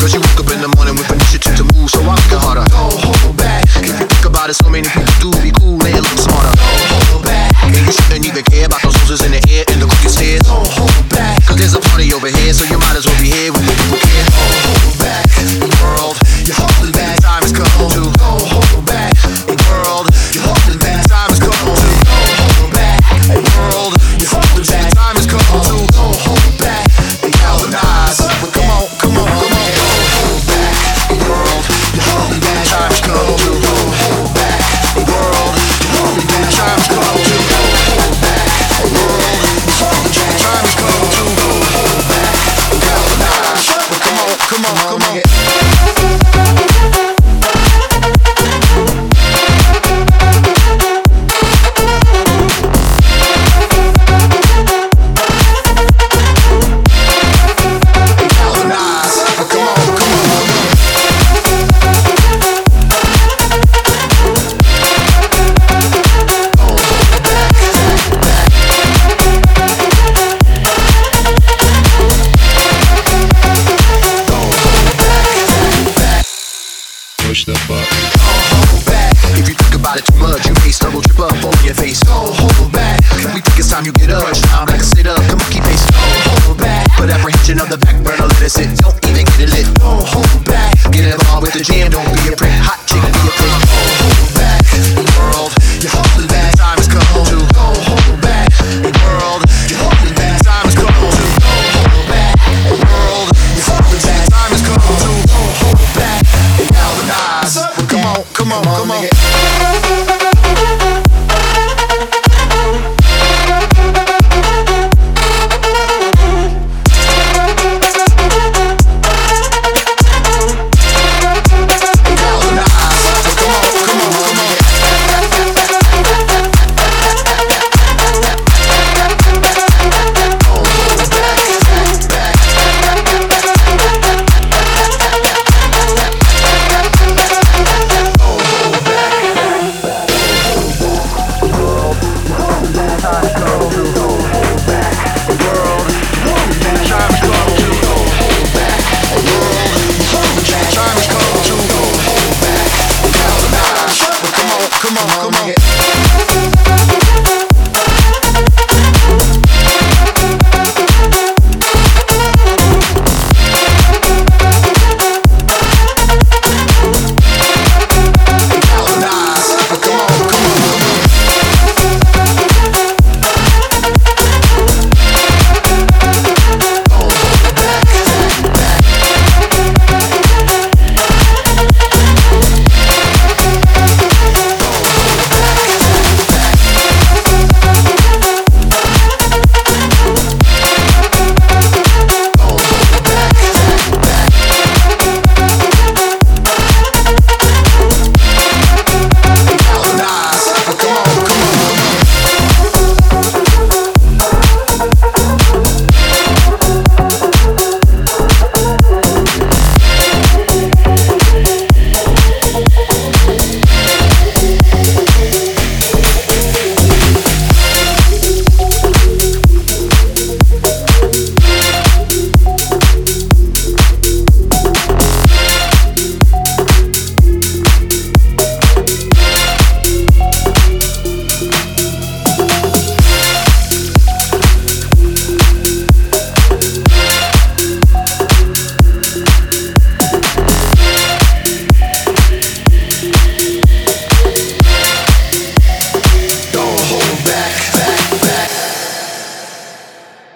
Cause you push the button. Hold back. If you think about it too much, you may stumble, trip up over your face. Don't hold back. We think it's time you get up. Time like a sit up. The monkey face. Don't oh, hold back. Put apprehension on the back burner, let it sit. Don't